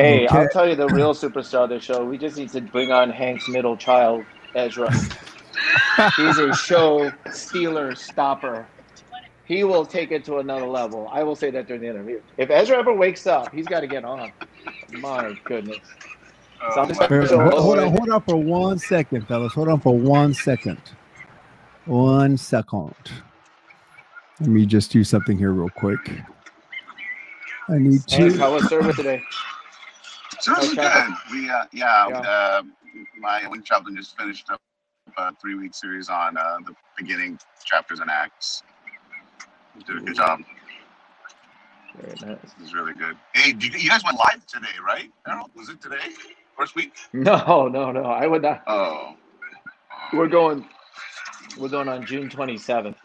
Hey, okay. I'll tell you the real superstar of the show. We just need to bring on Hank's middle child, Ezra. He's a show stealer stopper. He will take it to another level. I will say that during the interview. If Ezra ever wakes up, he's got to get on. My goodness. So hold, on, hold on for one second, fellas. Hold on for one second. One second. Let me just do something here real quick. I need to. Hank, how was service today? Service was good. We uh, yeah, yeah. Uh, my wing chaplain just finished up a three week series on uh, the beginning chapters and acts. He did a good job. Very nice. It was really good. Hey, you, you, guys went live today, right? Was it today? First week? No, no, no. I would not. Oh. We're going. We're going on June twenty seventh.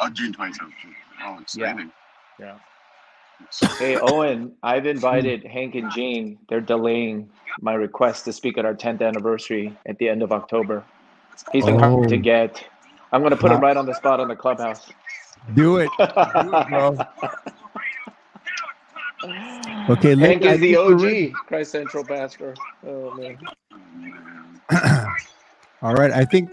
Oh, June twenty seventh. Oh, exciting. Yeah. yeah. Hey Owen, I've invited hmm. Hank and Jane. They're delaying my request to speak at our 10th anniversary at the end of October. He's oh. to get. I'm going to put him right on the spot on the clubhouse. Do it, Do it bro. okay, Hank is the OG Christ Central pastor. Oh man. All right, I think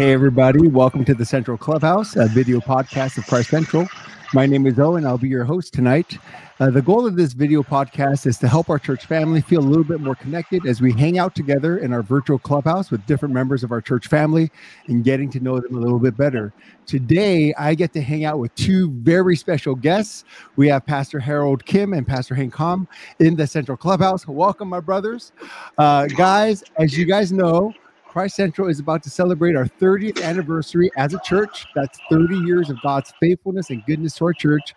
Hey, everybody. Welcome to the Central Clubhouse, a video podcast of Christ Central. My name is Owen. I'll be your host tonight. Uh, the goal of this video podcast is to help our church family feel a little bit more connected as we hang out together in our virtual clubhouse with different members of our church family and getting to know them a little bit better. Today, I get to hang out with two very special guests. We have Pastor Harold Kim and Pastor Hank Com in the Central Clubhouse. Welcome, my brothers. Uh, guys, as you guys know, Christ Central is about to celebrate our 30th anniversary as a church. That's 30 years of God's faithfulness and goodness to our church.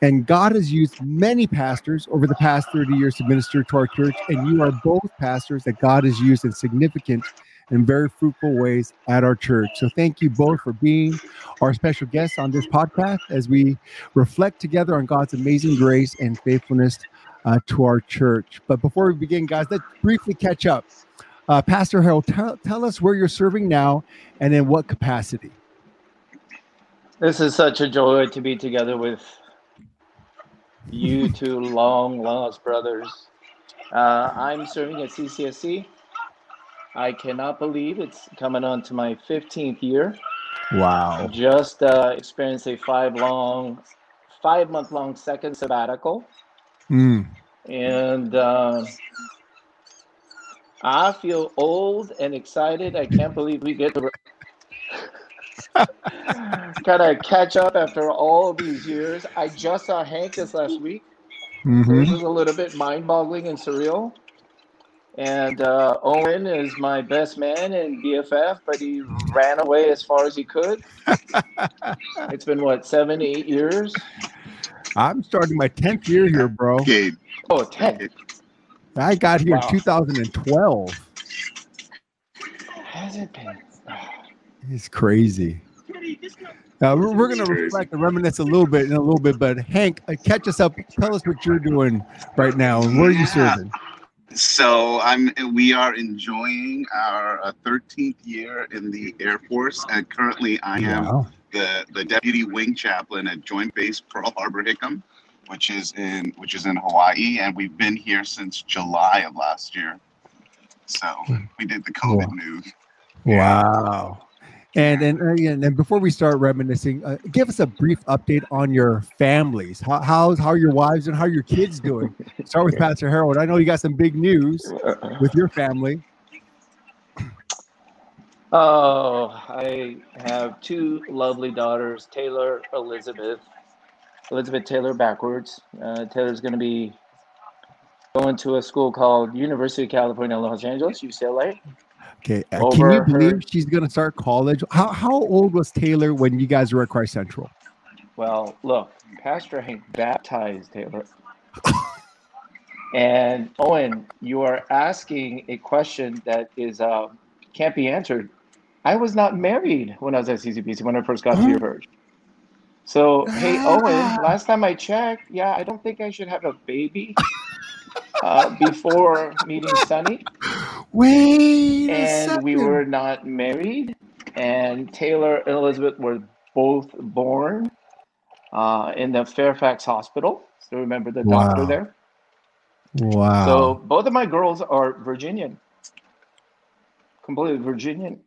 And God has used many pastors over the past 30 years to minister to our church. And you are both pastors that God has used in significant and very fruitful ways at our church. So thank you both for being our special guests on this podcast as we reflect together on God's amazing grace and faithfulness uh, to our church. But before we begin, guys, let's briefly catch up. Uh, Pastor Harold, tell, tell us where you're serving now and in what capacity. This is such a joy to be together with you two long lost brothers. Uh, I'm serving at CCSC. I cannot believe it's coming on to my 15th year. Wow. Just uh, experienced a five long, five month long second sabbatical. Mm. And uh, I feel old and excited. I can't believe we get to kind of catch up after all these years. I just saw Hank this last week. Mm-hmm. This is a little bit mind-boggling and surreal. And uh, Owen is my best man and BFF, but he ran away as far as he could. it's been what seven, eight years. I'm starting my tenth year here, bro. Okay. Oh, 10. I got here wow. in 2012. Has it been? It's crazy. Uh, we're, we're going to reflect and reminisce a little bit in a little bit, but Hank, uh, catch us up. Tell us what you're doing right now and where are you serving? So I'm. We are enjoying our uh, 13th year in the Air Force, and currently I am wow. the the deputy wing chaplain at Joint Base Pearl Harbor Hickam which is in which is in Hawaii, and we've been here since July of last year. So we did the COVID wow. move. Wow. And and and, and before we start reminiscing, uh, give us a brief update on your families. How how's how are your wives and how are your kids doing? Start with Pastor Harold. I know you got some big news with your family. Oh, I have two lovely daughters, Taylor, Elizabeth, Elizabeth Taylor backwards. Uh, Taylor's going to be going to a school called University of California, Los Angeles, UCLA. Okay. Uh, can you believe her... she's going to start college? How, how old was Taylor when you guys were at Christ Central? Well, look, Pastor Hank baptized Taylor. and Owen, you are asking a question that is uh, can't be answered. I was not married when I was at CCPC when I first got to your church. So, hey, Owen, last time I checked, yeah, I don't think I should have a baby. uh, before meeting Sunny. Wait, and we were not married. And Taylor and Elizabeth were both born uh, in the Fairfax Hospital. So remember the wow. doctor there. Wow. So both of my girls are Virginian, completely Virginian,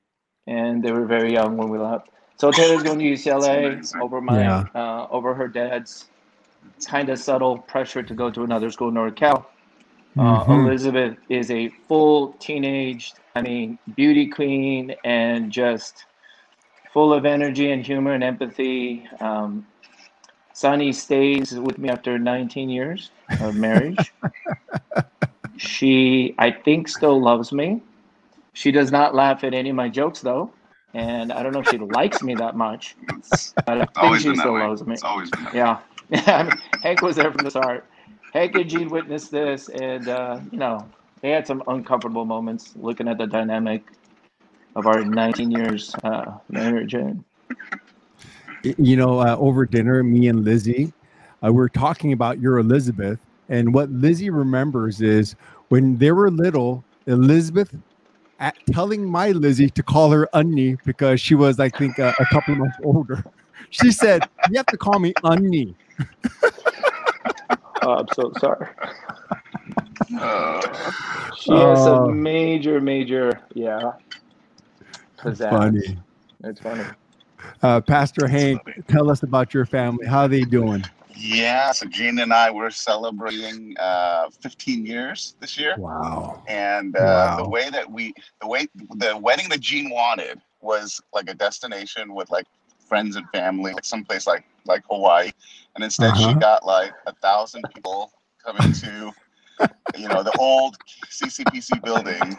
and they were very young when we left. So Taylor's going to UCLA over my yeah. uh, over her dad's kind of subtle pressure to go to another school, North Cal. Uh, mm-hmm. Elizabeth is a full teenage, I mean, beauty queen and just full of energy and humor and empathy. Um, Sunny stays with me after 19 years of marriage. she, I think, still loves me. She does not laugh at any of my jokes, though. And I don't know if she likes me that much, but I think she still loves me. It's always been yeah. I mean, Hank was there from the start. Hank and Gene witnessed this, and uh, you know they had some uncomfortable moments looking at the dynamic of our 19 years uh, marriage. You know, uh, over dinner, me and Lizzie, uh, we were talking about your Elizabeth, and what Lizzie remembers is when they were little, Elizabeth at telling my Lizzie to call her Unni because she was, I think, uh, a couple months older. She said, "You have to call me Unni." oh, I'm so sorry. she has a uh. major, major, yeah. Pizzazz. Funny. It's funny. Uh, Pastor Hank, tell us about your family. How are they doing? Yeah, so Gene and I were celebrating uh, 15 years this year. Wow! And uh, wow. the way that we, the way the wedding that Gene wanted was like a destination with like friends and family, like someplace like like Hawaii, and instead uh-huh. she got like a thousand people coming to, you know, the old CCPC building.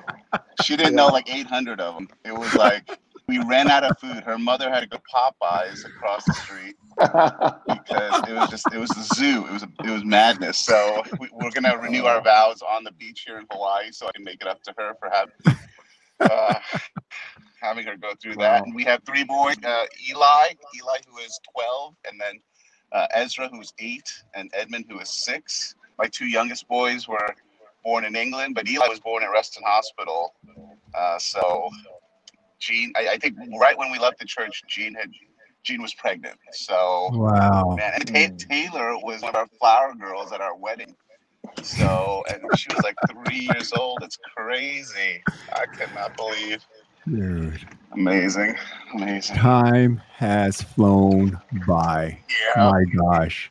She didn't know like 800 of them. It was like we ran out of food. Her mother had to go Popeyes across the street because it was just it was the zoo. It was it was madness. So we, are gonna renew our vows on the beach here in Hawaii, so I can make it up to her for having uh, having her go through that. Wow. And we have three boys: uh, Eli, Eli who is twelve, and then uh, Ezra who's eight, and Edmund who is six. My two youngest boys were born in England, but Eli was born at Reston Hospital. Uh, so Jean, I, I, think right when we left the church, Jean had Jean was pregnant. So wow, man, and Ta- Taylor was one of our flower girls at our wedding. So and she was like three years old. It's crazy. I cannot believe. Dude. Amazing. Amazing. Time has flown by. Yeah. My gosh.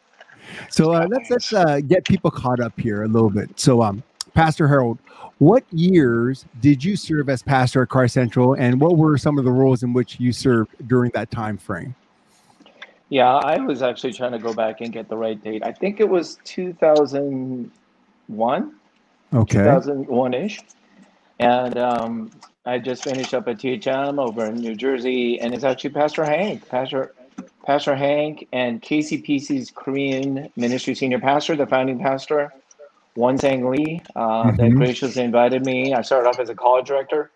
So uh, let's let's uh, get people caught up here a little bit. So um, Pastor Harold, what years did you serve as pastor at Christ Central, and what were some of the roles in which you served during that time frame? Yeah, I was actually trying to go back and get the right date. I think it was 2001. Okay. 2001 ish. And um, I just finished up at THM over in New Jersey, and it's actually Pastor Hank, Pastor Pastor Hank, and KCPC's Korean Ministry Senior Pastor, the founding pastor, Won Sang Lee uh, mm-hmm. that graciously invited me. I started off as a college director,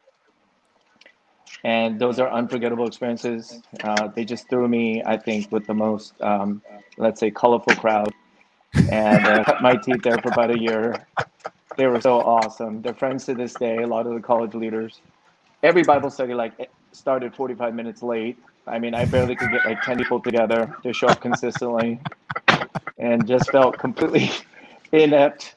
and those are unforgettable experiences. Uh, they just threw me, I think, with the most, um, let's say, colorful crowd, and uh, cut my teeth there for about a year. They were so awesome. They're friends to this day. A lot of the college leaders. Every Bible study like started 45 minutes late. I mean, I barely could get like 10 people together to show up consistently, and just felt completely inept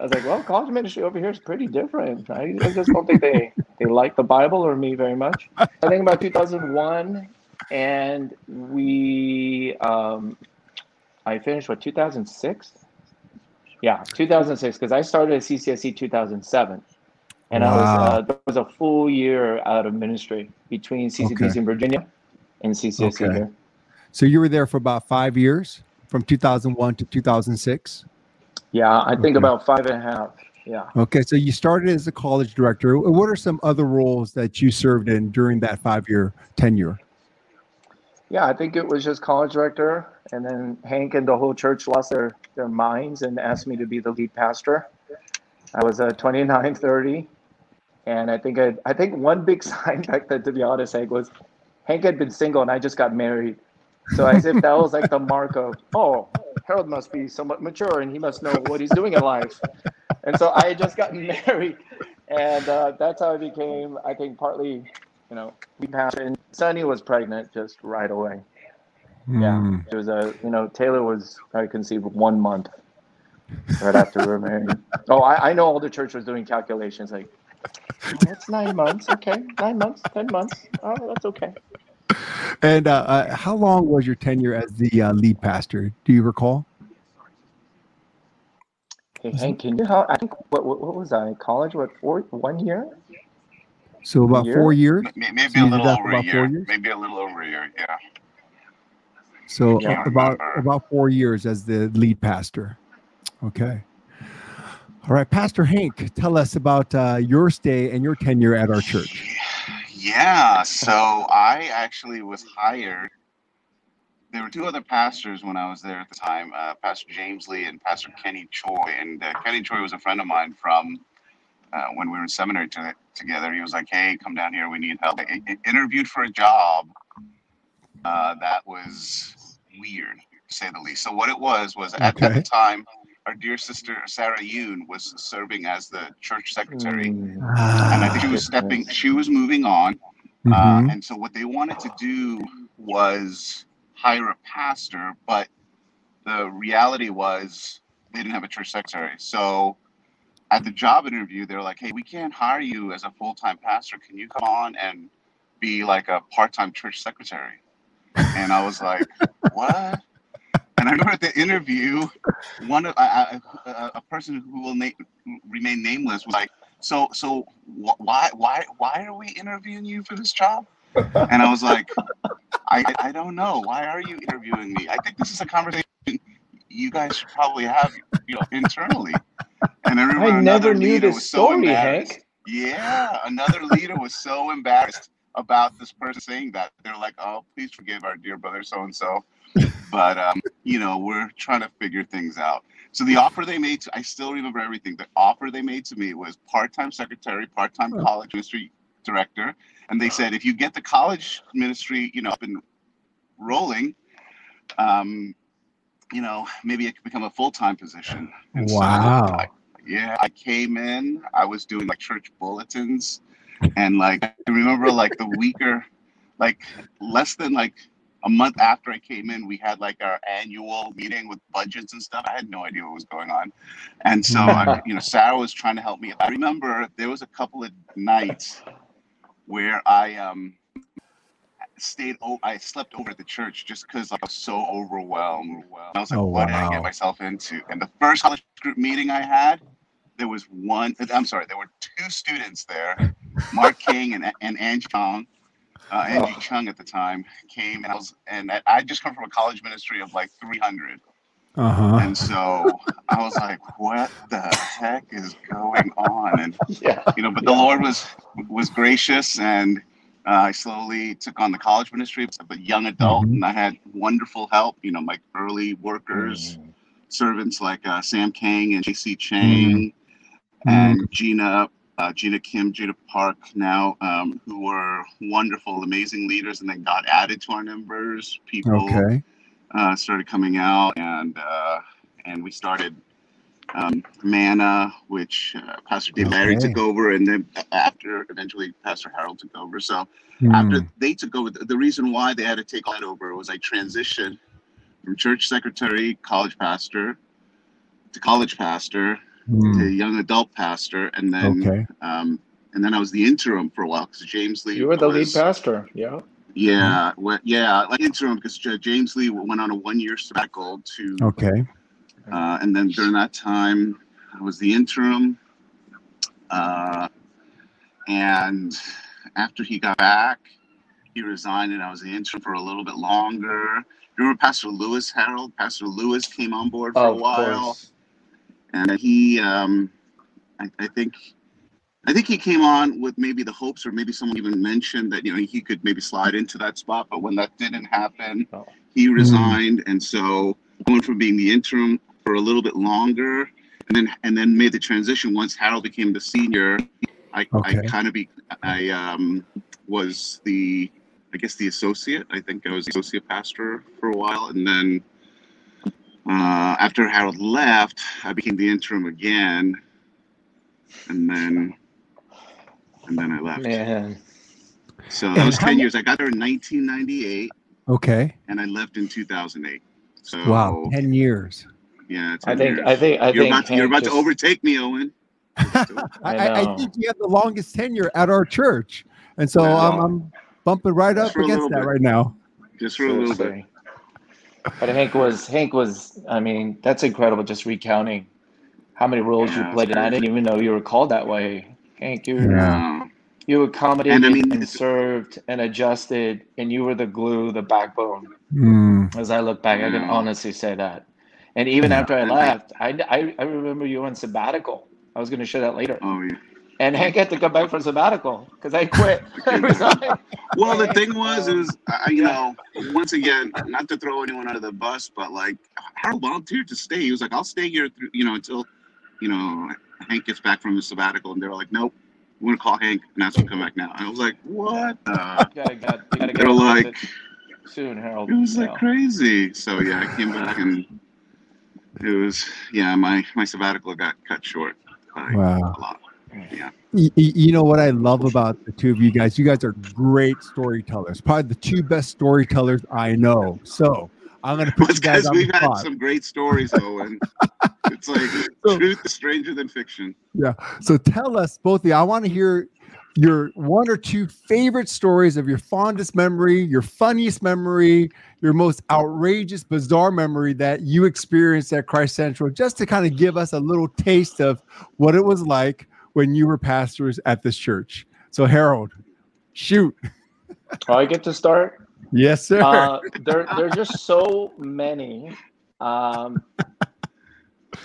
I was like, well, college ministry over here is pretty different. I, I just don't think they, they like the Bible or me very much. I think about 2001, and we, um, I finished what 2006. Yeah, 2006, because I started at CCSC 2007, and wow. I was uh, there was a full year out of ministry between CCPC okay. in Virginia and CCSC okay. here. So you were there for about five years, from 2001 to 2006. Yeah, I think okay. about five and a half. Yeah. Okay, so you started as a college director. What are some other roles that you served in during that five-year tenure? Yeah, I think it was just college director, and then Hank and the whole church lost their their minds and asked me to be the lead pastor. I was a 29, 30, and I think I, I think one big sign back then, to be honest, Hank was Hank had been single and I just got married. So as if that was like the mark of, oh, Harold must be somewhat mature and he must know what he's doing in life. and so I had just gotten married, and uh, that's how I became. I think partly, you know, we passed, and Sunny was pregnant just right away. Mm. Yeah, it was a you know Taylor was I conceived one month right after we were married. Oh, I, I know all the church was doing calculations like, oh, that's nine months. Okay, nine months, ten months. Oh, that's okay. And uh, uh, how long was your tenure as the uh, lead pastor? Do you recall? Hey, Hank, can you help? I think what, what, what was I? College? What four? One year? So about year? four years. Maybe so a little over a year. Maybe a little over a year. Yeah. So yeah, about about four years as the lead pastor. Okay. All right, Pastor Hank, tell us about uh, your stay and your tenure at our church. Yeah, so I actually was hired there were two other pastors when I was there at the time, uh, Pastor James Lee and Pastor Kenny Choi. And uh, Kenny Choi was a friend of mine from uh, when we were in seminary to, together. He was like, "Hey, come down here. We need help." I, I interviewed for a job uh, that was weird, to say the least. So what it was was at, okay. at the time, our dear sister Sarah Yoon was serving as the church secretary, mm. and I think she was stepping. She was moving on, uh, mm-hmm. and so what they wanted to do was hire a pastor, but the reality was they didn't have a church secretary. So at the job interview, they're like, hey, we can't hire you as a full time pastor. Can you come on and be like a part time church secretary? And I was like, what? I remember at the interview, one of I, I, a person who will na- remain nameless was like, "So, so wh- why, why, why are we interviewing you for this job?" And I was like, I, I don't know. Why are you interviewing me? I think this is a conversation you guys should probably have, you know, internally. And I remember I never knew this story, so Hank. Yeah, another leader was so embarrassed about this person saying that. They're like, "Oh, please forgive our dear brother so and so," but um, you know, we're trying to figure things out. So the offer they made, to, I still remember everything. The offer they made to me was part-time secretary, part-time college ministry director, and they said if you get the college ministry, you know, up and rolling, um, you know, maybe it could become a full time position. And wow. So I, yeah, I came in. I was doing like church bulletins, and like I remember like the weaker, like less than like a month after I came in, we had like our annual meeting with budgets and stuff. I had no idea what was going on, and so I, you know, Sarah was trying to help me. I remember there was a couple of nights where I um stayed oh I slept over at the church just because I was so overwhelmed. I was like, oh, what wow. did I get myself into? And the first college group meeting I had, there was one I'm sorry, there were two students there, Mark King and, and Angie Chung. Uh, Angie oh. Chung at the time came and I was and I just come from a college ministry of like 300. Uh-huh. And so I was like, what the heck is going on? And yeah. you know, but the Lord was was gracious and uh, I slowly took on the college ministry as a young adult mm-hmm. and I had wonderful help, you know, my early workers, mm-hmm. servants like uh, Sam Kang and JC Chang mm-hmm. and Gina uh, Gina Kim, Gina Park now, um, who were wonderful, amazing leaders, and then got added to our numbers. People okay uh, started coming out, and uh, and we started um, Manna, which uh, Pastor Dave okay. Larry took over, and then after eventually Pastor Harold took over. So mm. after they took over, the, the reason why they had to take that over was I transitioned from church secretary, college pastor, to college pastor, mm. to young adult pastor, and then okay. um, and then I was the interim for a while because James Lee. You were the was, lead pastor, yeah. Yeah, well, yeah, like interim because James Lee went on a one-year sabbatical to. Okay. Uh, and then during that time, I was the interim. Uh, and after he got back, he resigned, and I was the interim for a little bit longer. Remember Pastor Lewis Harold? Pastor Lewis came on board for oh, a while, and he, um, I, I think I think he came on with maybe the hopes, or maybe someone even mentioned that you know he could maybe slide into that spot. But when that didn't happen, oh. he hmm. resigned, mm and so I went from being the interim for a little bit longer, and then and then made the transition once Harold became the senior. I, okay. I kind of be I um, was the I guess the associate. I think I was the associate pastor for a while, and then uh, after Harold left, I became the interim again and then and then I left. Man. So that was ten years. I got there in 1998. Okay. And I left in 2008. So wow, ten years. Yeah, I think years. I think I you're think about to, you're about just, to overtake me, Owen. I, I, think you have the longest tenure at our church, and so I'm, I'm, bumping right up against that bit. right now. Just for a little bit. But Hank was Hank was. I mean, that's incredible. Just recounting how many roles yeah, you played, and I didn't even know you were called that way. Hank, you yeah. you accommodated and, I mean, and served and adjusted, and you were the glue, the backbone. Mm. As I look back, I can honestly say that. And even yeah. after I left, I, I, I remember you on sabbatical. I was going to share that later. Oh yeah. And Hank had to come back from sabbatical because I quit. well, the thing was, it was I, you know, once again, not to throw anyone under the bus, but like Harold volunteered to stay. He was like, "I'll stay here, through, you know, until, you know, Hank gets back from his sabbatical." And they were like, "Nope, we're gonna call Hank and ask him to come back now." And I was like, "What?" Uh, you gotta, gotta, gotta they're like, soon, Harold. It was like crazy. So yeah, I came back and it was yeah, my my sabbatical got cut short. wow. A lot. Yeah. You, you know what I love about the two of you guys? You guys are great storytellers. Probably the two best storytellers I know. So I'm gonna put you guys on we've had some great stories, Owen. it's like so, truth is stranger than fiction. Yeah. So tell us both of you. I want to hear your one or two favorite stories of your fondest memory, your funniest memory, your most outrageous, bizarre memory that you experienced at Christ Central, just to kind of give us a little taste of what it was like when you were pastors at this church. So, Harold, shoot. I get to start? Yes, sir. Uh, there, there are just so many. Um,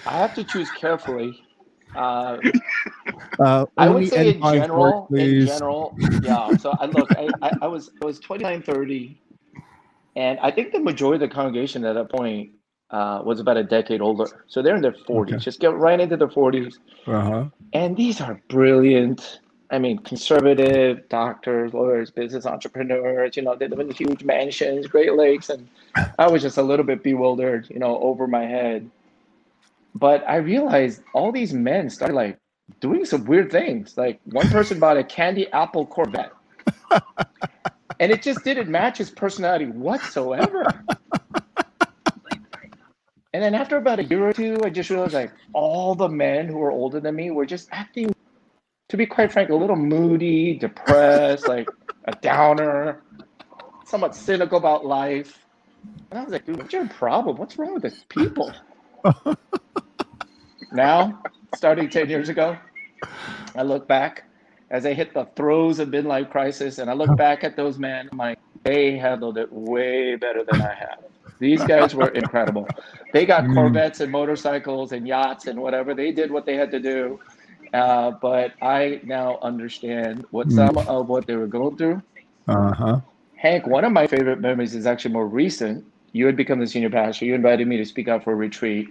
I have to choose carefully uh, uh, I would say in general, in general, yeah. So I look, I, I, I was I was 29, 30, and I think the majority of the congregation at that point uh, was about a decade older. So they're in their 40s. Okay. Just get right into their 40s. Uh-huh. And these are brilliant. I mean, conservative doctors, lawyers, business entrepreneurs. You know, they live in huge mansions, Great Lakes, and I was just a little bit bewildered. You know, over my head. But I realized all these men started like doing some weird things. Like one person bought a candy apple Corvette. and it just didn't match his personality whatsoever. and then after about a year or two, I just realized like all the men who were older than me were just acting, to be quite frank, a little moody, depressed, like a downer, somewhat cynical about life. And I was like, dude, what's your problem? What's wrong with these people? now, starting 10 years ago, I look back as I hit the throes of midlife crisis and I look back at those men, I'm like, they handled it way better than I have. These guys were incredible. They got mm. Corvettes and motorcycles and yachts and whatever. They did what they had to do. Uh, but I now understand what mm. some of what they were going through. Uh-huh. Hank, one of my favorite memories is actually more recent. You had become the senior pastor. You invited me to speak out for a retreat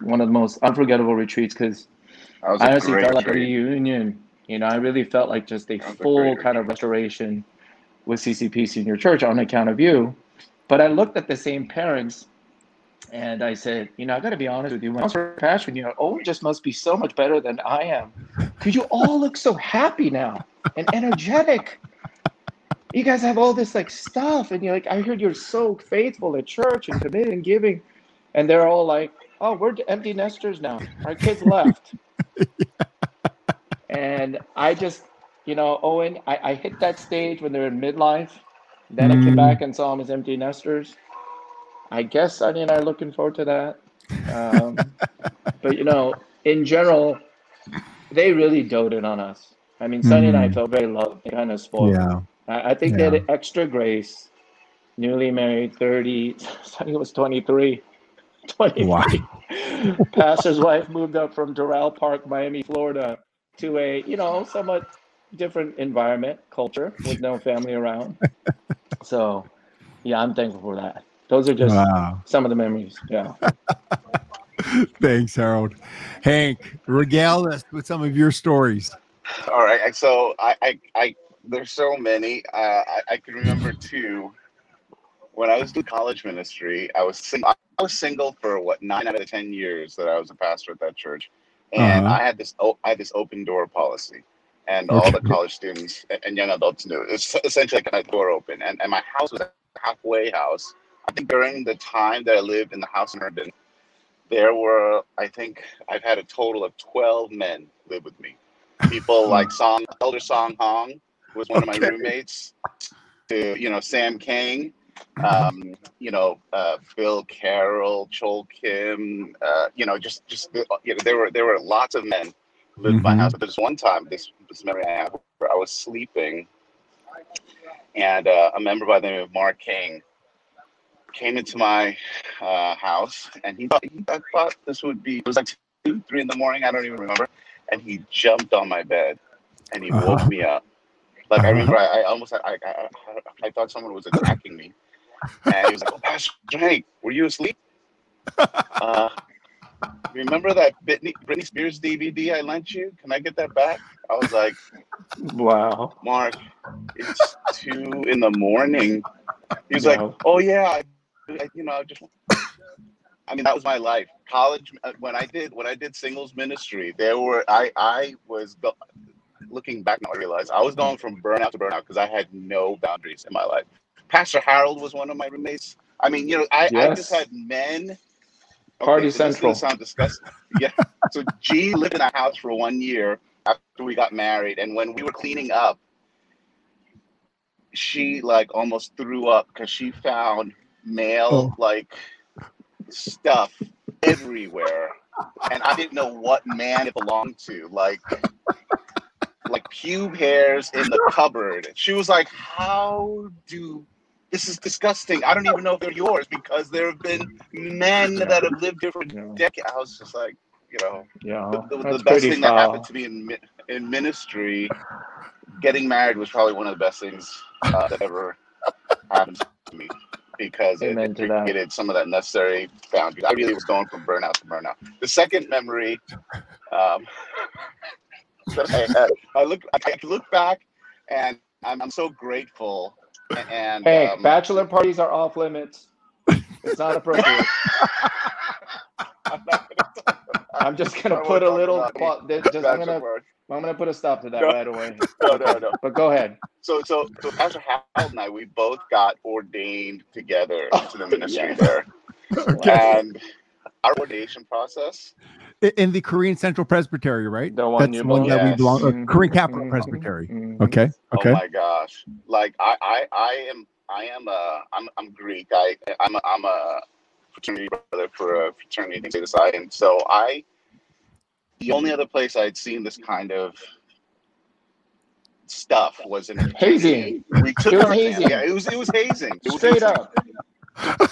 one of the most unforgettable retreats because I honestly felt like a reunion. You know, I really felt like just a full a kind of restoration with CCP Senior Church on account of you. But I looked at the same parents and I said, you know, I got to be honest with you. When I was pastor, you know, Owen just must be so much better than I am because you all look so happy now and energetic. You guys have all this like stuff, and you're like, I heard you're so faithful at church and committed and giving, and they're all like, oh, we're empty nesters now. Our kids left. and I just, you know, Owen, I, I hit that stage when they're in midlife. Then mm. I came mm. back and saw them as empty nesters. I guess Sunny and I are looking forward to that. Um, but, you know, in general, they really doted on us. I mean, Sunny mm. and I mm. felt very loved kind of spoiled. Yeah. I, I think yeah. they had extra grace. Newly married, 30, Sunny was 23. 23. Wow. Pastor's wife moved up from Doral Park, Miami, Florida, to a you know somewhat different environment, culture with no family around. so, yeah, I'm thankful for that. Those are just wow. some of the memories. Yeah. Thanks, Harold. Hank, regale us with some of your stories. All right. So I, I, I there's so many. Uh, I, I can remember two. When I was doing college ministry, I was single. I was single for what nine out of the ten years that I was a pastor at that church. and uh-huh. I had this oh, I had this open door policy, and okay. all the college students and young adults knew it's essentially like a door open, and and my house was a halfway house. I think during the time that I lived in the house in Urban, there were I think I've had a total of twelve men live with me. People like Song Elder Song Hong was one okay. of my roommates. To you know Sam Kang, um, you know, uh, Bill Carroll, Chol Kim, uh, you know, just just you know, there were there were lots of men lived mm-hmm. my house. But there's one time, this this memory I have, where I was sleeping, and uh, a member by the name of Mark King came into my uh, house, and he thought, he thought this would be it was like two, three in the morning. I don't even remember, and he jumped on my bed, and he uh-huh. woke me up. Like I remember, I, I almost I, I, I thought someone was attacking me, and he was like, "Oh, Pastor Hank, were you asleep?" Uh, remember that Britney, Britney Spears DVD I lent you? Can I get that back? I was like, "Wow, Mark, it's two in the morning." He was no. like, "Oh yeah, I, I, you know, I just." I mean, that was my life. College uh, when I did when I did singles ministry, there were I I was go, looking back now, I realize I was going from burnout to burnout because I had no boundaries in my life. Pastor Harold was one of my roommates. I mean, you know, I, yes. I just had men. Party so Central. Sound disgusting. yeah. So G lived in a house for one year after we got married, and when we were cleaning up, she like almost threw up because she found male oh. like stuff everywhere, and I didn't know what man it belonged to. Like like pube hairs in the cupboard. She was like, "How do this is disgusting. I don't even know if they're yours because there have been men that have lived here for decades." I was just like, you know, yeah, the, the, the best thing foul. that happened to me in in ministry, getting married was probably one of the best things uh, that ever happened to me because it, it created some of that necessary boundaries. I really was going from burnout to burnout. The second memory. Um, that I had. I look, I look back, and I'm, I'm so grateful. And hey, um, bachelor parties are off limits. It's not appropriate. I'm, not I'm just gonna put a little. Just, I'm gonna. I'm gonna put a stop to that no, right away. No, no, no. But go ahead. So, so, so Pastor Harold and I, we both got ordained together oh, into the ministry yes. there, okay. and our ordination process in the Korean Central Presbytery, right? The one That's the one that yes. we belong. Uh, mm-hmm. Korean Capital mm-hmm. Presbytery. Mm-hmm. Okay. Okay. Oh my gosh! Like I, I, I am, I am a, I'm, I'm Greek. I, I'm, a, I'm a fraternity brother for a fraternity thing aside, and so I, the only other place I'd seen this kind of stuff was in hazing. We took hazing. Yeah, it was, it was hazing. It was Straight hazing. up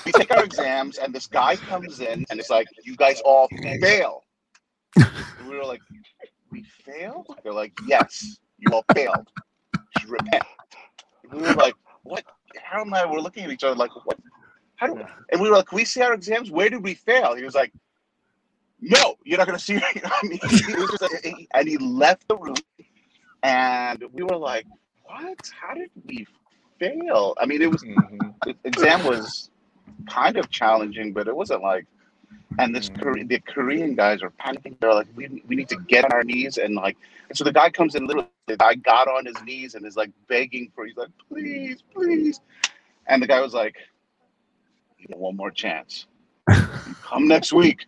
we take our exams, and this guy comes in, and it's like, "You guys all fail." And we were like, "We failed?" They're like, "Yes, you all failed. You repent." And we were like, "What?" Harold and I were looking at each other like, "What? How do?" we? And we were like, "Can we see our exams? Where did we fail?" He was like, "No, you're not going to see." I mean, he was just like, and he left the room, and we were like, "What? How did we fail?" I mean, it was mm-hmm. the exam was kind of challenging, but it wasn't like. And this mm. the Korean guys are panicking. They're like, we, we need to get on our knees and like. And so the guy comes in. Literally, the guy got on his knees and is like begging for. He's like, please, please. And the guy was like, you know, one more chance. You come next week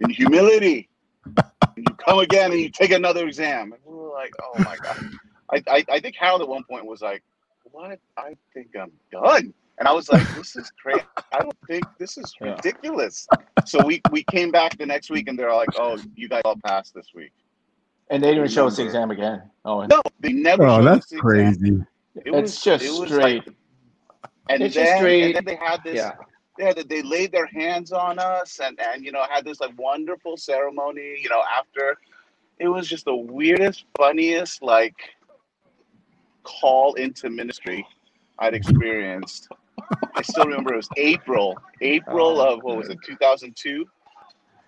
in humility. And you come again and you take another exam. And we were like, oh my god. I, I, I think Harold at one point was like, what? I think I'm done. And I was like, this is crazy. I don't think this is ridiculous. So we, we came back the next week and they're like, oh, you guys all passed this week. And they didn't show us the exam again. Oh, no, they never. Oh, that's crazy. It was, it's just it straight. Like, and, it's then, straight. and then they had this. Yeah. Yeah, they laid their hands on us and, and you know had this like wonderful ceremony. You know, after it was just the weirdest, funniest like call into ministry I'd experienced. I still remember it was April, April oh, of what was it, 2002,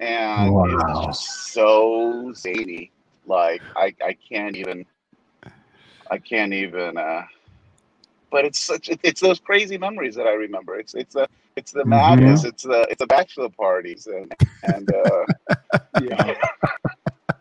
and wow. it was just so zany. Like I, I can't even, I can't even. uh But it's such, it's those crazy memories that I remember. It's it's the it's the madness. Mm-hmm. It's the it's the bachelor parties and and uh, yeah.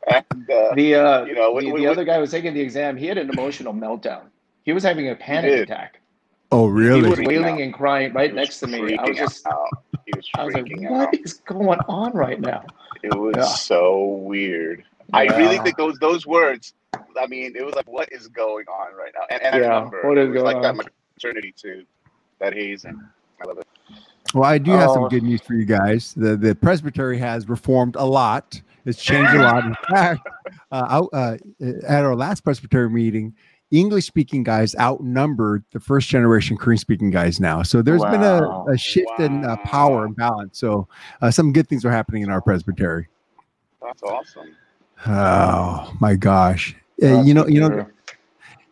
and, uh, the uh, you know, the, the other guy was taking the exam. He had an emotional meltdown. He was having a panic attack. Oh, really? He was wailing and crying right next to me. I was just, out. He was I was like, "What out. is going on right now?" It was yeah. so weird. Yeah. I really think those those words. I mean, it was like, "What is going on right now?" And, and yeah, I remember what is it was like on? that maternity too, that hazing. I love it. Well, I do have some oh. good news for you guys. The the presbytery has reformed a lot. It's changed a lot. In fact, uh, uh, at our last presbytery meeting, English speaking guys outnumbered the first generation Korean speaking guys now. So there's wow. been a, a shift wow. in uh, power and balance. So uh, some good things are happening in our presbytery. That's awesome. Oh my gosh. Uh, you know, you know,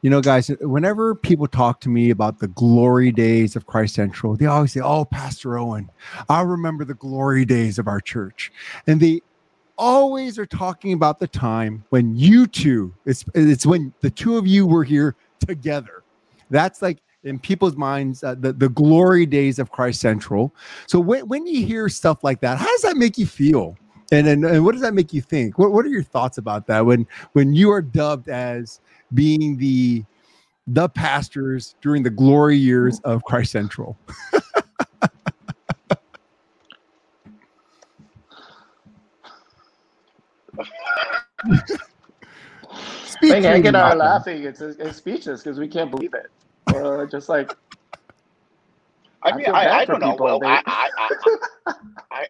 you know, guys, whenever people talk to me about the glory days of Christ Central, they always say, Oh, Pastor Owen, I remember the glory days of our church. And they always are talking about the time when you two, it's, it's when the two of you were here together. That's like in people's minds, uh, the, the glory days of Christ Central. So when, when you hear stuff like that, how does that make you feel? And, and, and what does that make you think? What, what are your thoughts about that when, when you are dubbed as being the, the pastors during the glory years of Christ Central? Like Hank and I are laughing. It's, it's speechless because we can't believe it. Uh, just like I mean, I, I don't know. Well, I, I, I, I,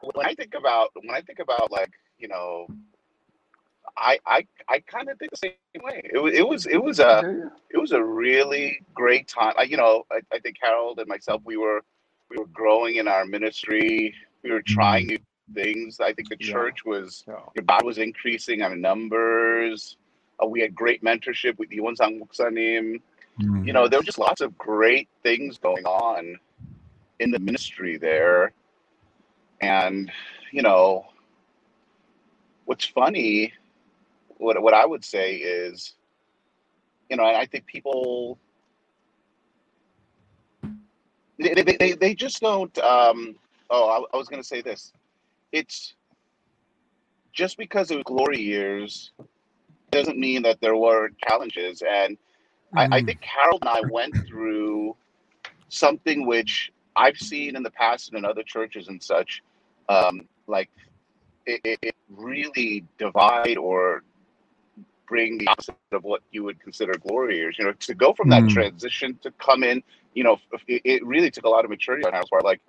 when I think about when I think about like you know, I I I kind of think the same way. It was it was it was a it was a really great time. I, you know, I, I think Harold and myself we were we were growing in our ministry. We were trying new things. I think the church yeah. was yeah. God was increasing our numbers. Uh, we had great mentorship with Lee Won Sang Moksanim. Mm-hmm. You know, there were just lots of great things going on in the ministry there. And, you know, what's funny, what what I would say is, you know, I think people they, they, they, they just don't um, oh I, I was going to say this it's just because of glory years doesn't mean that there were challenges. And mm. I, I mm. think Harold and I went through something which I've seen in the past and in other churches and such, um, like it, it, it, really divide or bring the opposite of what you would consider glory years. You know, to go from that mm. transition to come in, you know, it, it, really took a lot of maturity on Harold's part. Like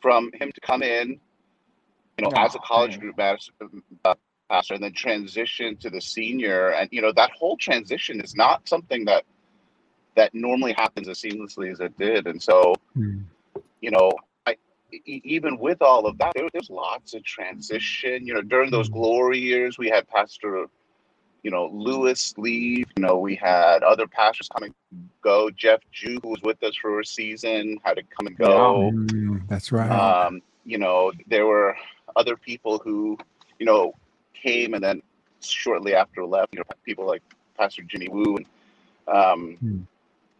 from him to come in you know, as a college group master, uh, pastor, and then transition to the senior, and you know, that whole transition is not something that that normally happens as seamlessly as it did, and so, mm. you know, I, even with all of that, there, there's lots of transition. You know, during those hmm. glory years, we had Pastor, you know, Lewis leave. You know, we had other pastors come and go. Jeff Jew, who was with us for a season, had to come and go. Mm, that's right. Um, you know, there were other people who, you know, came and then shortly after left. You know, people like Pastor Jimmy Woo and, um, hmm.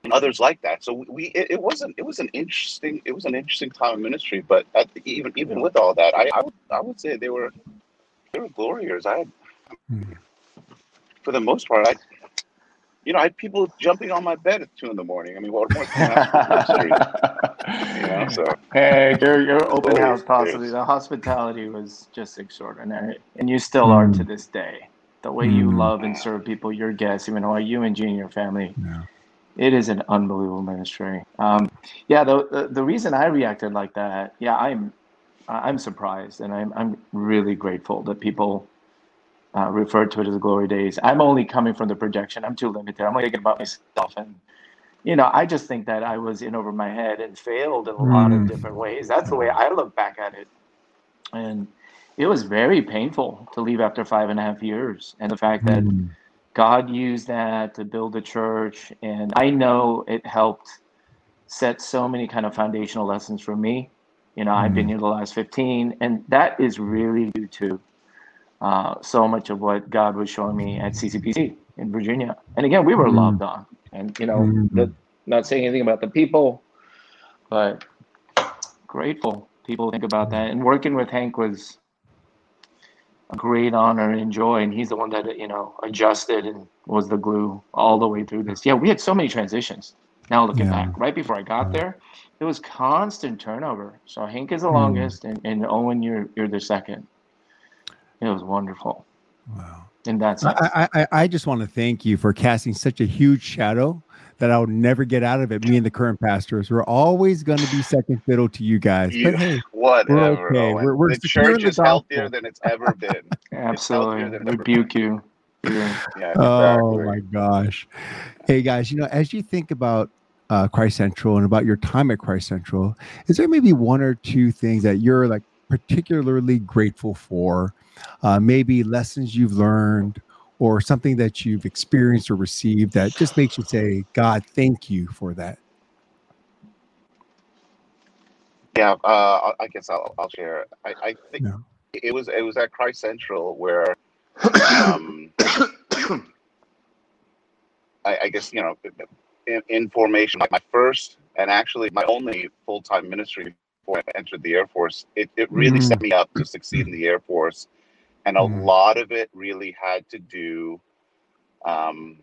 and others like that. So we it, it, wasn't it was an interesting it was an interesting time of ministry. But at, even even with all that, I, I would I would say they were they were glory years. I hmm. for the most part, I you know, I had people jumping on my bed at two in the morning. I mean, what more can you know, so hey, your your open house possibly the hospitality was just extraordinary, and you still mm. are to this day. The way mm. you love and serve people, your guests, even though you and Jean, your family. Yeah. It is an unbelievable ministry. Um, yeah, the, the the reason I reacted like that, yeah, I'm I'm surprised, and I'm I'm really grateful that people uh, refer to it as glory days. I'm only coming from the projection. I'm too limited. I'm only thinking about myself and you know, I just think that I was in over my head and failed in a mm. lot of mm. different ways. That's the way I look back at it. And it was very painful to leave after five and a half years. And the fact that mm. God used that to build a church. And I know it helped set so many kind of foundational lessons for me. You know, mm. I've been mm. here the last 15, and that is really due to uh, so much of what God was showing me at CCPC in Virginia. And again, we were mm. loved on. And you know, mm-hmm. the, not saying anything about the people, but grateful people think about that. And working with Hank was a great honor and joy. And he's the one that, you know, adjusted and was the glue all the way through this. Yeah, we had so many transitions. Now looking yeah. back, right before I got there, it was constant turnover. So Hank is the mm. longest, and, and Owen, you're you're the second. It was wonderful. Wow. And that's I, I, I just want to thank you for casting such a huge shadow that I'll never get out of it. Me and the current pastors, we're always going to be second fiddle to you guys. You, but hey, whatever. We're okay. We're, we're the church is healthier than it's ever been. Absolutely, rebuke you. Yeah. yeah oh my gosh. Hey guys, you know, as you think about uh, Christ Central and about your time at Christ Central, is there maybe one or two things that you're like particularly grateful for? Uh, maybe lessons you've learned or something that you've experienced or received that just makes you say, God, thank you for that? Yeah, uh, I guess I'll, I'll share. I, I think no. it was it was at Christ Central where, um, I, I, guess you know, in, in formation, like my first and actually my only full time ministry before I entered the Air Force, it, it really mm. set me up to succeed in the Air Force and a mm. lot of it really had to do um,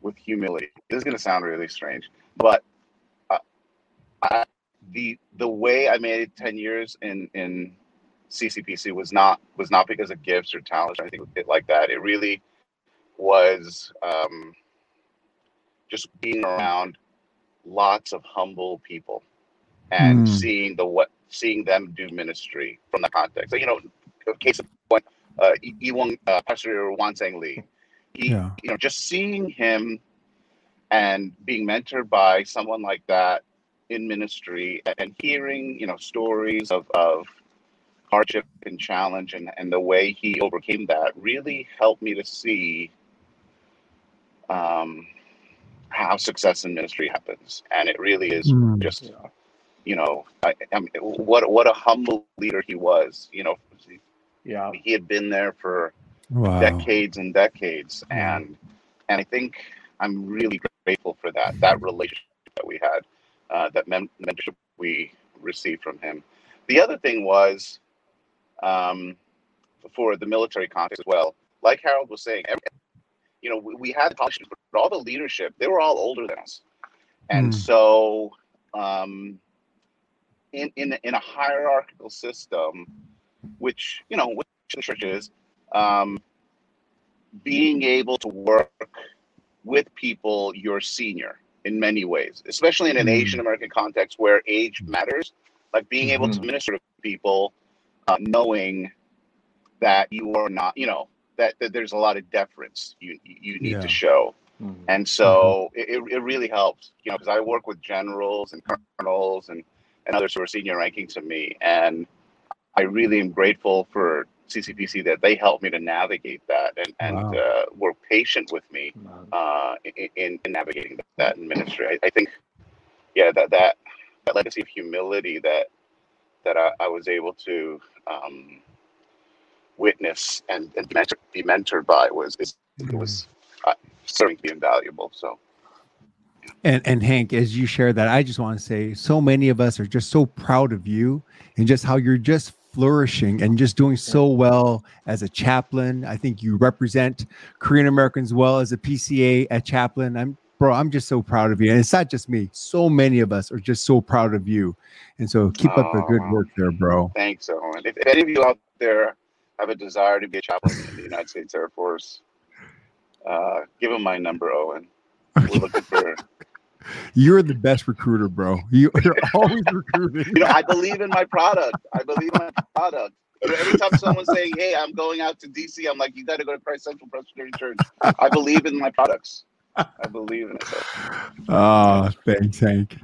with humility. This is going to sound really strange, but uh, I, the the way I made it ten years in in CCPC was not was not because of gifts or talents or anything like that. It really was um, just being around lots of humble people and mm. seeing the what seeing them do ministry from the context. So, you know, case of point, uh, Ewong, uh, Pastor Won Sang Lee. He, yeah. you know, just seeing him and being mentored by someone like that in ministry and hearing, you know, stories of, of hardship and challenge and, and the way he overcame that really helped me to see um, how success in ministry happens. And it really is mm. just, you know, I, I mean, what, what a humble leader he was, you know, yeah. He had been there for wow. decades and decades. And and I think I'm really grateful for that, that relationship that we had, uh, that mentorship we received from him. The other thing was um, for the military context as well, like Harold was saying, every, you know, we, we had politicians, but all the leadership, they were all older than us. And mm. so um, in, in, in a hierarchical system, which you know, which the church is, um, being able to work with people your senior in many ways, especially in an mm-hmm. Asian American context where age matters. Like being able mm-hmm. to minister to people, uh, knowing that you are not, you know, that, that there's a lot of deference you you need yeah. to show. Mm-hmm. And so mm-hmm. it, it really helps, you know, because I work with generals and colonels and, and others who are senior ranking to me. And I really am grateful for CCPC that they helped me to navigate that and, and wow. uh, were patient with me uh, in, in, navigating that in ministry. I, I, think, yeah, that, that that legacy of humility that that I, I was able to um, witness and, and mentor, be mentored by was is, it was mm-hmm. uh, certainly invaluable. So. And and Hank, as you share that, I just want to say, so many of us are just so proud of you and just how you're just flourishing and just doing so well as a chaplain. I think you represent Korean Americans well as a PCA at chaplain. I'm bro, I'm just so proud of you. And it's not just me. So many of us are just so proud of you. And so keep up the good work there, bro. Thanks, Owen. If any of you out there have a desire to be a chaplain in the United States Air Force, uh, give them my number, Owen. We're looking for you're the best recruiter, bro. You, are always recruiting. you know, I believe in my product. I believe in my product. Every time someone's saying, "Hey, I'm going out to DC," I'm like, "You got to go to Christ Central Presbyterian Church." I believe in my products. I believe in it. Oh, thanks, Hank.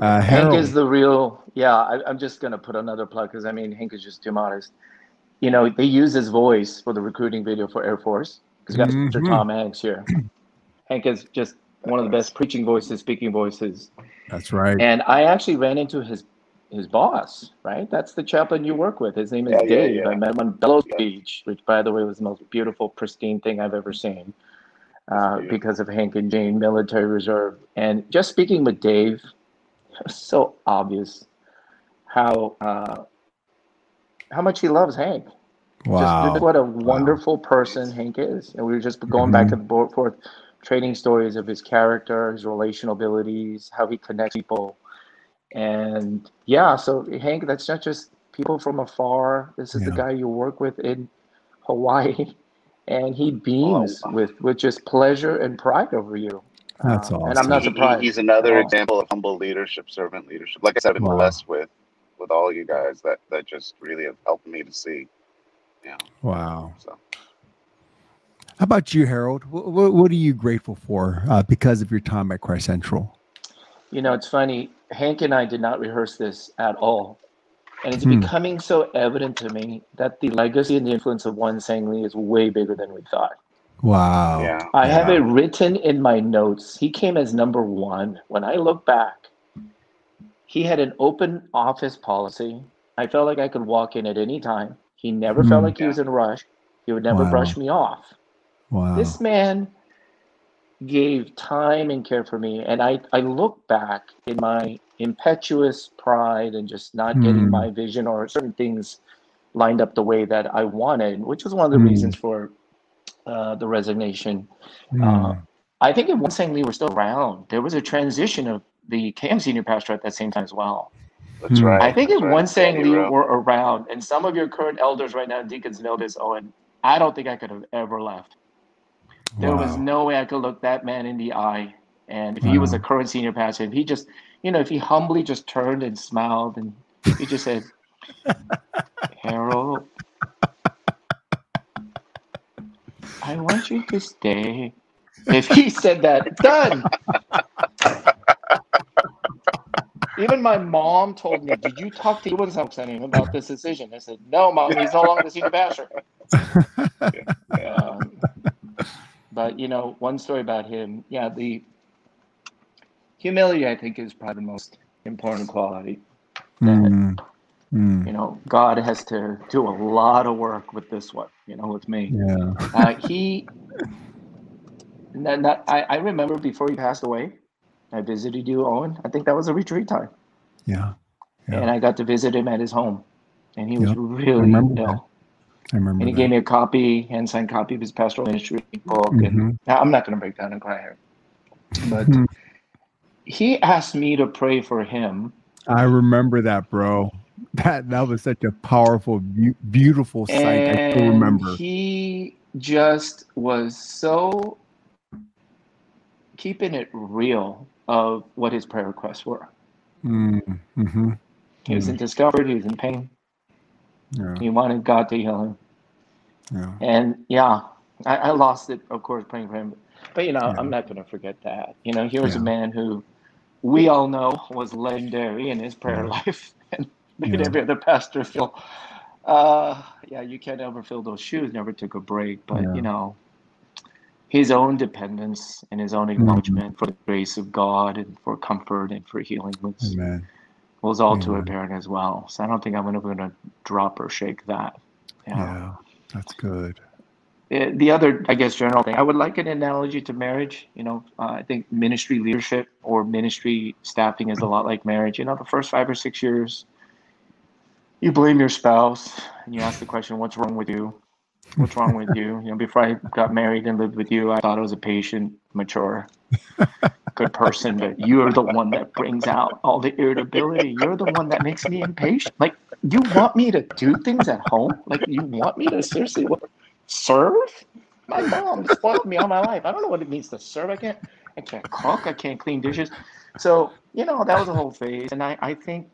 Uh, Hank is the real. Yeah, I, am just gonna put another plug because I mean, Hank is just too modest. You know, they use his voice for the recruiting video for Air Force because you got mm-hmm. Mr. Tom Hanks here. Hank is just one of the best preaching voices, speaking voices. That's right. And I actually ran into his his boss, right? That's the chaplain you work with. His name is yeah, Dave. Yeah, yeah. I met him on Bellows Beach, which, by the way, was the most beautiful, pristine thing I've ever seen uh, because of Hank and Jane Military Reserve. And just speaking with Dave, it was so obvious how uh, how much he loves Hank. Wow. Just what a wonderful wow. person Hank is. And we were just going mm-hmm. back and forth, trading stories of his character, his relational abilities, how he connects people. And yeah, so Hank, that's not just people from afar. This is yeah. the guy you work with in Hawaii. And he beams oh, wow. with, with just pleasure and pride over you. That's awesome. And I'm not surprised. He, he's another example of humble leadership, servant leadership. Like I said, I've been wow. blessed with with all you guys that that just really have helped me to see. Yeah. Wow. So. How about you, Harold? What, what, what are you grateful for uh, because of your time at Christ Central? You know, it's funny. Hank and I did not rehearse this at all. And it's hmm. becoming so evident to me that the legacy and the influence of Won Sang Lee is way bigger than we thought. Wow. Yeah. I yeah. have it written in my notes. He came as number one. When I look back, he had an open office policy. I felt like I could walk in at any time. He never mm, felt hmm. like yeah. he was in a rush. He would never wow. brush me off. Wow. This man gave time and care for me. And I, I look back in my impetuous pride and just not mm. getting hmm. my vision or certain things lined up the way that I wanted, which was one of the mm. reasons for uh, the resignation. Uh, I think if Won Sang Lee were still around, there was a transition of the KM senior pastor at that same time as well. That's right. I think if right. Won Sang Lee were around, and some of your current elders right now, deacons know this, Owen, I don't think I could have ever left. There wow. was no way I could look that man in the eye. And if wow. he was a current senior pastor, if he just, you know, if he humbly just turned and smiled and he just said, Harold, I want you to stay. If he said that, done. Even my mom told me, "Did you talk to Selksening about this decision?" I said, "No, mom. He's no longer the senior pastor." but you know, one story about him. Yeah, the humility I think is probably the most important quality. That, mm. You know, God has to do a lot of work with this one. You know, with me. Yeah. uh, he. That, I, I remember before he passed away, I visited you, Owen. I think that was a retreat time. Yeah. yeah. And I got to visit him at his home, and he was really ill. I remember. And he that. gave me a copy, hand signed copy of his pastoral ministry book. Mm-hmm. And I'm not going to break down and cry here, but mm-hmm. he asked me to pray for him. I remember that, bro. That that was such a powerful, beautiful sight. And I still remember. He just was so keeping it real of what his prayer requests were. Mm-hmm. He was in discomfort. He was in pain. Yeah. He wanted God to heal him. Yeah. And yeah, I, I, lost it, of course, praying for him. But, you know, yeah. I'm not going to forget that. You know, here's a man who we all know was legendary in his prayer life and made every other pastor feel, uh, yeah, you can't ever fill those shoes. Never took a break. But, you know, his own dependence and his own acknowledgement mm-hmm. for the grace of God and for comfort and for healing was Amen. was all Amen. too apparent as well. So I don't think I'm ever going to drop or shake that. Yeah, yeah that's good. The other, I guess, general thing, I would like an analogy to marriage. You know, uh, I think ministry leadership or ministry staffing is a lot like marriage. You know, the first five or six years, you blame your spouse and you ask the question, "What's wrong with you?" What's wrong with you? You know, before I got married and lived with you, I thought I was a patient, mature, good person, but you're the one that brings out all the irritability. You're the one that makes me impatient. Like, you want me to do things at home? Like, you want me to seriously serve? My mom spoiled me all my life. I don't know what it means to serve. I can't, I can't cook. I can't clean dishes. So, you know, that was a whole phase. And I, I think,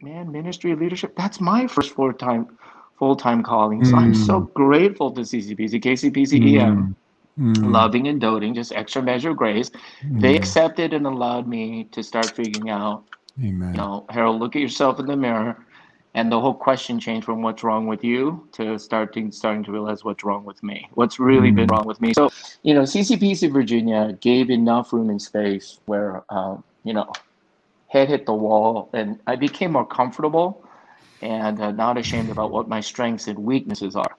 man, ministry leadership, that's my first full time full time calling. So mm. I'm so mm. grateful to CCPC, KCPC, EM, mm. loving and doting, just extra measure of grace. They accepted and allowed me to start figuring out, Amen. you know, Harold, look at yourself in the mirror. And the whole question changed from what's wrong with you to starting starting to realize what's wrong with me. What's really mm. been wrong with me. So, you know, CCPC Virginia gave enough room and space where, um, you know, head hit the wall, and I became more comfortable and uh, not ashamed about what my strengths and weaknesses are.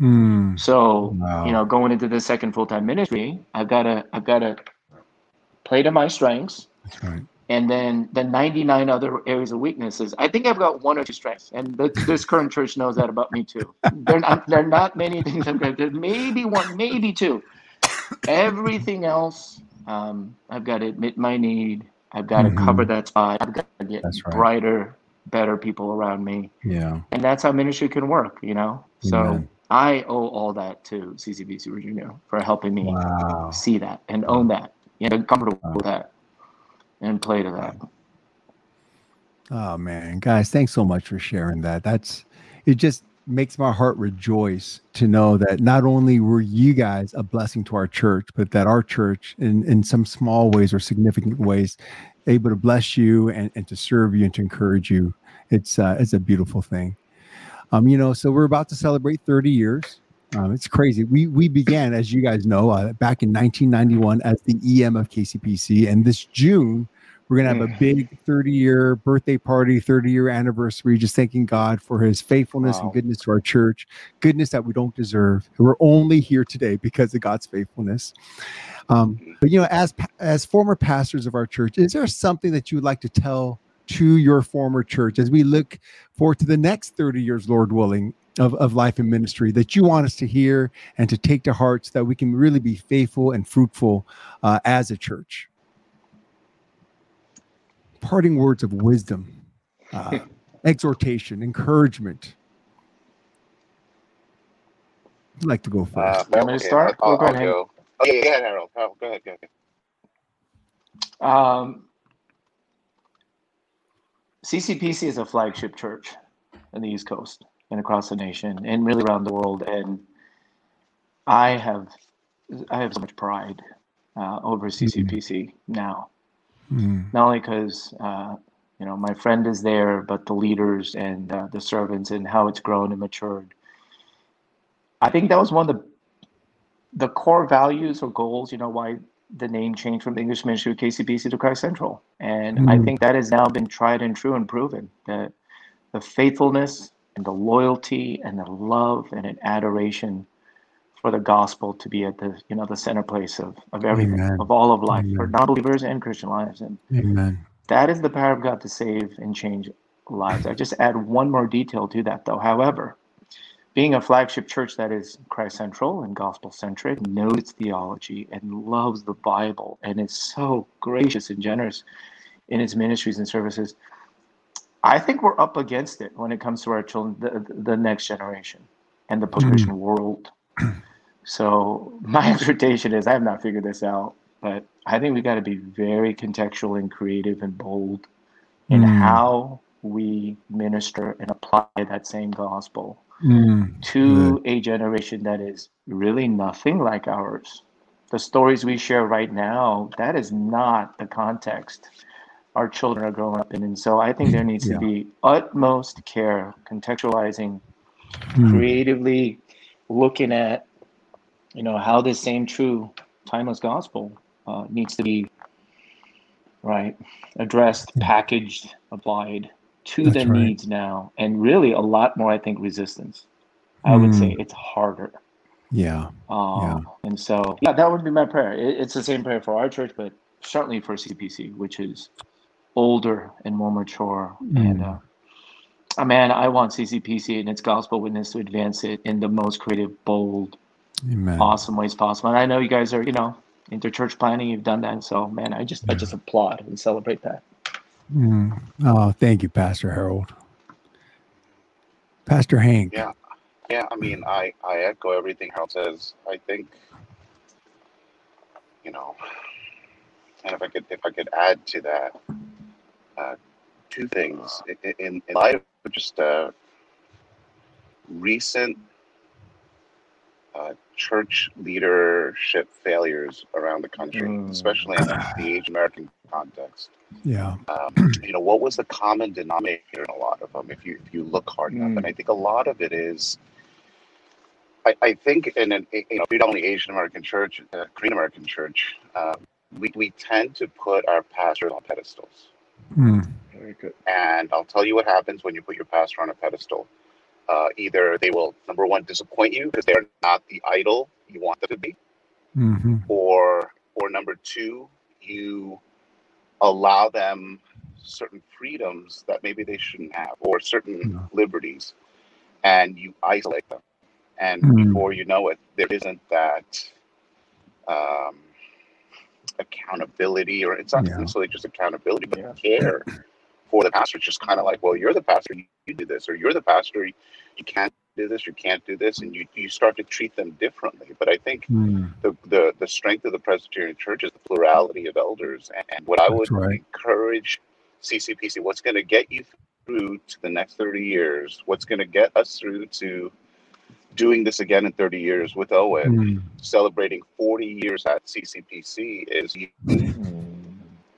Mm. So, wow. you know, going into the second full time ministry, I've got to I've got to play to my strengths. Right. and then the 99 other areas of weaknesses. I think I've got one or two strengths, and the, this current church knows that about me too. There not there are not many things I'm good. There's maybe one, maybe two. Everything else, um, I've got to admit my need. I've got mm-hmm. to cover that spot. I've got to get right. brighter, better people around me. Yeah, and that's how ministry can work. You know, so. I owe all that to CCPC Virginia for helping me wow. see that and own that, you know, comfortable wow. with that and play to that. Oh man, guys, thanks so much for sharing that. That's it just makes my heart rejoice to know that not only were you guys a blessing to our church, but that our church in, in some small ways or significant ways able to bless you and, and to serve you and to encourage you. It's uh, it's a beautiful thing. Um, you know, so we're about to celebrate 30 years. Um, it's crazy. We we began, as you guys know, uh, back in 1991 as the EM of KCPC, and this June we're gonna have a mm. big 30 year birthday party, 30 year anniversary, just thanking God for His faithfulness wow. and goodness to our church, goodness that we don't deserve. We're only here today because of God's faithfulness. Um, but you know, as as former pastors of our church, is there something that you would like to tell to your former church as we look forward to the next 30 years, Lord willing, of, of life and ministry that you want us to hear and to take to heart so that we can really be faithful and fruitful uh, as a church? Parting words of wisdom, uh, exhortation, encouragement. I'd like to go uh, first. Uh, okay, start? I'll, I'll, I'll go. Oh, yeah, yeah, Harold. Oh, go ahead. Go ahead. Um, CCPC is a flagship church in the East Coast and across the nation and really around the world. And I have I have so much pride uh, over CCPC mm-hmm. now, mm-hmm. not only because uh, you know my friend is there, but the leaders and uh, the servants and how it's grown and matured. I think that was one of the the core values or goals. You know why the name change from the English Ministry of KCPC to Christ Central. And mm. I think that has now been tried and true and proven that the faithfulness and the loyalty and the love and an adoration for the gospel to be at the you know the center place of, of everything Amen. of all of life Amen. for non-believers and Christian lives. And Amen. that is the power of God to save and change lives. I just add one more detail to that though. However, being a flagship church that is Christ central and gospel centric, knows its theology and loves the Bible and is so gracious and generous in its ministries and services, I think we're up against it when it comes to our children, the, the next generation and the post-Christian mm. world. So my exhortation is I have not figured this out, but I think we got to be very contextual and creative and bold in mm. how we minister and apply that same gospel mm, to good. a generation that is really nothing like ours. The stories we share right now, that is not the context our children are growing up in. And so I think there needs yeah. to be utmost care, contextualizing, mm. creatively looking at, you know, how this same true timeless gospel uh, needs to be right addressed, packaged, applied to That's the right. needs now, and really a lot more, I think, resistance. I mm. would say hmm. it's harder. Yeah. Um, yeah. And so, yeah, that would be my prayer. It, it's the same prayer for our church, but certainly for CPC, which is older and more mature. Mm. And uh, uh, man, I want CCPC and its gospel witness to advance it in the most creative, bold, Amen. awesome ways possible. And I know you guys are, you know, into church planning. You've done that, and so man, I just, yeah. I just applaud and celebrate that. Mm. Oh, thank you, Pastor Harold. Pastor Hank. Yeah, yeah. I mean, I I echo everything Harold says. I think, you know, and if I could if I could add to that, uh, two things in, in, in light of just uh, recent uh, church leadership failures around the country, mm. especially in the Asian American context. Yeah. Um, you know, what was the common denominator in a lot of them? If you if you look hard mm. enough, and I think a lot of it is. I, I think in an you know predominantly Asian American church, uh, Korean American church, uh, we we tend to put our pastors on pedestals. Mm. Very good. And I'll tell you what happens when you put your pastor on a pedestal. Uh, either they will number one disappoint you because they're not the idol you want them to be, mm-hmm. or or number two, you allow them certain freedoms that maybe they shouldn't have or certain Yeah. liberties and you isolate them and Mm. before you know it there isn't that um, accountability or it's not Yeah. necessarily just accountability but Yeah. care for the pastor it's just kind of like well you're the pastor you, you do this or you're the pastor you, you can't do this you can't do this and you, you start to treat them differently but i think Mm, the, the the strength of the Presbyterian Church is the plurality of elders, and, and what I That's would right. encourage CCPC, what's going to get you through to the next thirty years, what's going to get us through to doing this again in thirty years with Owen, mm, celebrating forty years at CCPC, is you,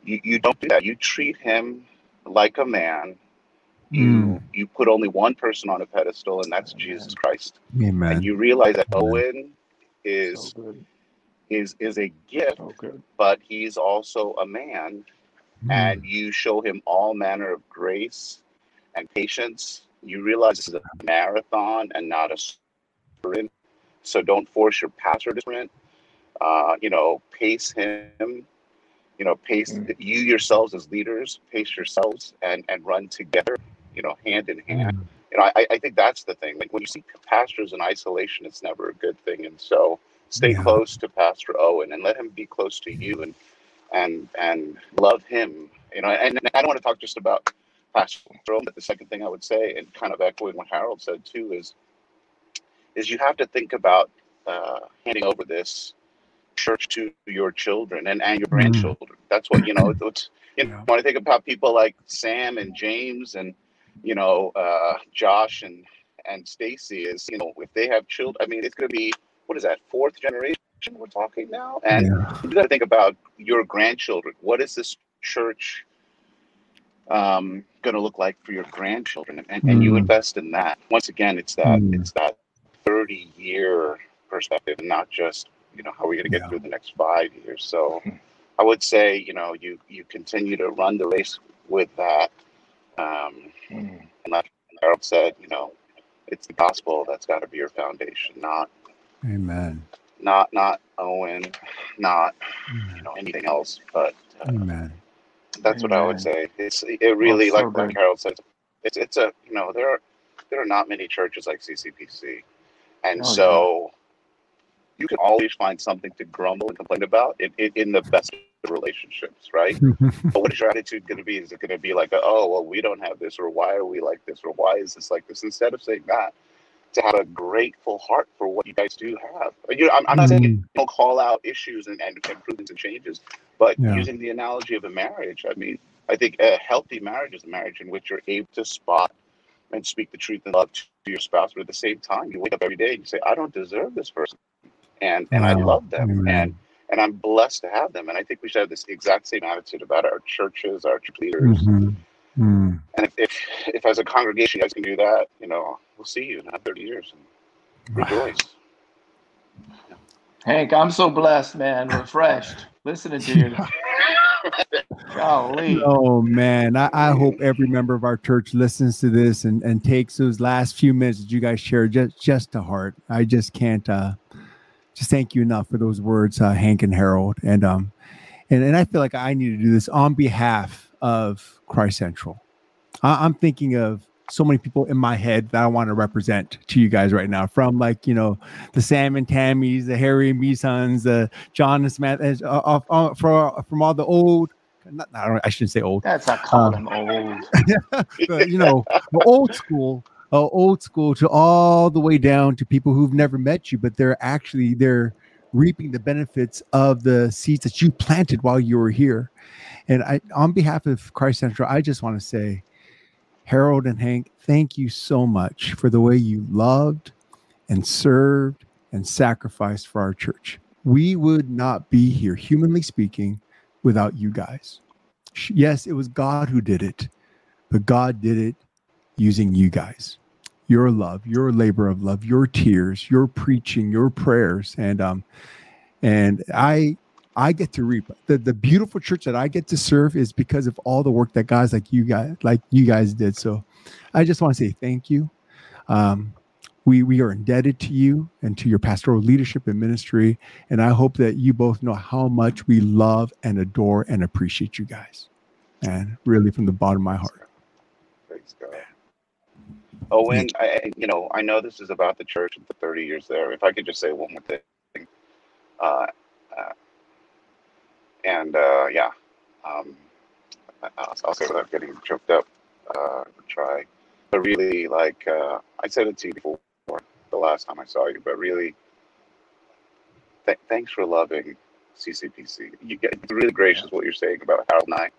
you you don't do that. You treat him like a man. You Mm. You put only one person on a pedestal, and that's Jesus Christ. Amen. And you realize that Amen. Owen is So is is a gift So but he's also a man. Mm, and you show him all manner of grace and patience. You realize this is a marathon and not a sprint. So don't force your pastor to sprint. Uh, you know pace him. You know pace Mm. you yourselves as leaders pace yourselves and and run together you know hand in hand. Mm, you know I, I think that's the thing. Like when you see pastors in isolation it's never a good thing. And so stay Yeah. close to pastor owen and let him be close to you and and and love him. You know and, and i don't want to talk just about pastor owen but the second thing i would say and kind of echoing what harold said too is is you have to think about uh, handing over this church to your children and, and your Mm. grandchildren. That's what you know it's, you know when i think about people like sam and james and you know uh, josh and and stacy is you know if they have children i mean it's going to be what is that fourth generation we're talking now and yeah. you got to think about your grandchildren. What is this church um, going to look like for your grandchildren? And, and you Mm. invest in that. Once again, it's that Mm. it's that thirty year perspective, and not just you know how are we going to get Yeah. through the next five years. So I would say you know you you continue to run the race with that. Um, Mm. and like Harold said, you know, it's the gospel that's got to be your foundation, not Amen. not not Owen, not you know anything else, but. Uh, Amen. That's what I would say. It's it really Oh, so like like. Harold said. It's it's a you know there are there are not many churches like CCPC, and Oh, so you can always find something to grumble and complain about in, in, in the best relationships, right? but what is your attitude going to be? Is it going to be like, oh well, we don't have this, or why are we like this, or why is this like this? Instead of saying that, to have a grateful heart for what you guys do have. You know, I'm, I'm not saying you Mm. don't call out issues and, and improvements and changes, but Yeah. using the analogy of a marriage, I mean, I think a healthy marriage is a marriage in which you're able to spot and speak the truth and love to your spouse, but at the same time, you wake up every day and you say, I don't deserve this person. And and I love them. Amen. And and I'm blessed to have them. And I think we should have this exact same attitude about our churches, our church leaders. Mhm. Mm. And if, if if as a congregation you guys can do that, you know, we'll see you in 30 years and rejoice. Hank, I'm so blessed, man. Refreshed. Listening to you. Golly. Oh man, I, I hope every member of our church listens to this and, and takes those last few minutes that you guys shared just just to heart. I just can't uh just thank you enough for those words, uh, Hank and Harold. And um and, and I feel like I need to do this on behalf of Christ Central. I, I'm thinking of so many people in my head that I want to represent to you guys right now, from like you know the Sam and Tammys, the Harry and me sons, the John and Samantha, uh, uh, uh, for, from all the old. Not, I, don't, I shouldn't say old, That's not calling Um, him old. but, you know, the old school, uh, old school to all the way down to people who've never met you, but they're actually they're reaping the benefits of the seeds that you planted while you were here. And I, on behalf of Christ Central, I just want to say, Harold and Hank, thank you so much for the way you loved and served and sacrificed for our church. We would not be here, humanly speaking, without you guys. Yes, it was God who did it, but God did it using you guys. Your love, your labor of love, your tears, your preaching, your prayers, and um, and I I get to reap the the beautiful church that I get to serve is because of all the work that guys like you guys like you guys did. So I just want to say thank you. Um, we we are indebted to you and to your pastoral leadership and ministry. And I hope that you both know how much we love and adore and appreciate you guys. And really from the bottom of my heart. Owen, I, you know, I know this is about the church and the 30 years there. If I could just say one more thing. Uh, uh, and uh, yeah, um, I'll, I'll, say without getting choked up, uh, try. But really, like uh, I said it to you before, the last time I saw you, but really, th- thanks for loving CCPC. You get it's really gracious what you're saying about Harold and I,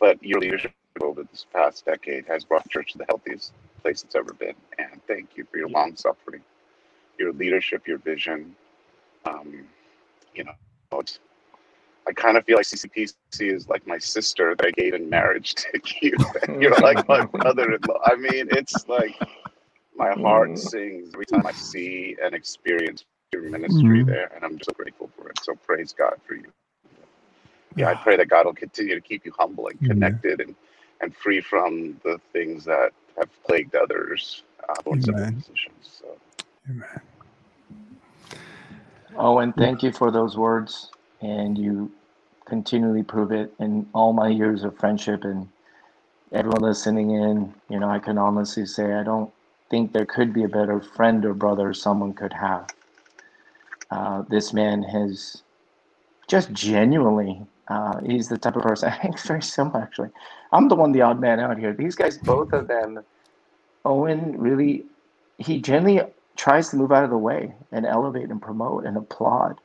but your leadership over this past decade has brought church to the healthiest place it's ever been. And thank you for your long suffering, your leadership, your vision. Um, you know, it's, I kind of feel like CCPC is like my sister that I gave in marriage to you. You're like my brother-in-law. I mean, it's like my heart mm. sings every time I see and experience your ministry mm. there, and I'm just so grateful for it. So praise God for you. Yeah, I pray that God will continue to keep you humble and connected and and free from the things that have plagued others uh, in positions. So. Amen. Owen, thank you for those words, and you continually prove it in all my years of friendship and everyone listening in. You know, I can honestly say I don't think there could be a better friend or brother someone could have. Uh, this man has just genuinely, uh, he's the type of person, it's very simple actually. I'm the one, the odd man out here. These guys, both of them, Owen really, he genuinely tries to move out of the way and elevate and promote and applaud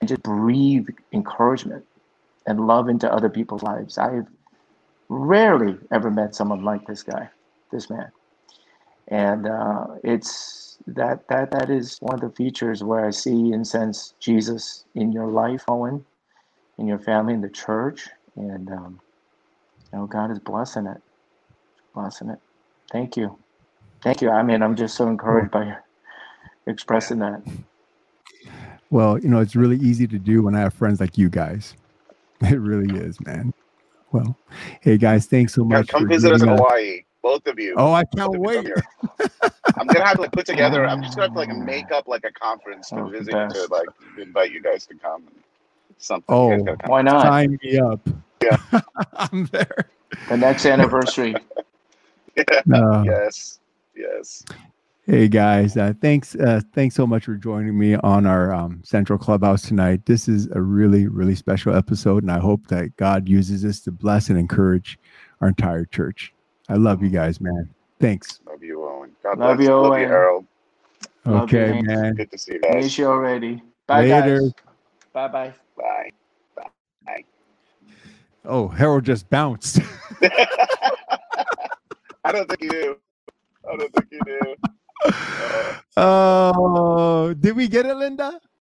and just breathe encouragement and love into other people's lives. I've rarely ever met someone like this guy, this man and uh, it's that that that is one of the features where I see and sense Jesus in your life, Owen, in your family, in the church, and um, you know God is blessing it, blessing it. Thank you, thank you. I mean, I'm just so encouraged by expressing that. Well, you know, it's really easy to do when I have friends like you guys. It really is, man. Well, hey guys, thanks so much. Yeah, come visit us in Hawaii both of you. Oh, I can't wait. I'm gonna have to like put together. I'm just gonna have to like make up like a conference to oh, visit best. to like invite you guys to come. Something. Oh, why not? Sign me up. Yeah, I'm there. The next anniversary. yeah. Uh, yes. Yes. Hey guys, uh, thanks uh, thanks so much for joining me on our um, Central Clubhouse tonight. This is a really really special episode, and I hope that God uses this to bless and encourage our entire church. I love you guys, man. Thanks. Love you, Owen. God love bless. you, Owen. You, Harold. Okay, you, man. Good to see you guys. Miss you already. Bye, Later. guys. Bye, bye. Bye. Bye. Oh, Harold just bounced. I don't think you do. I don't think you do. Uh, oh, did we get it, Linda?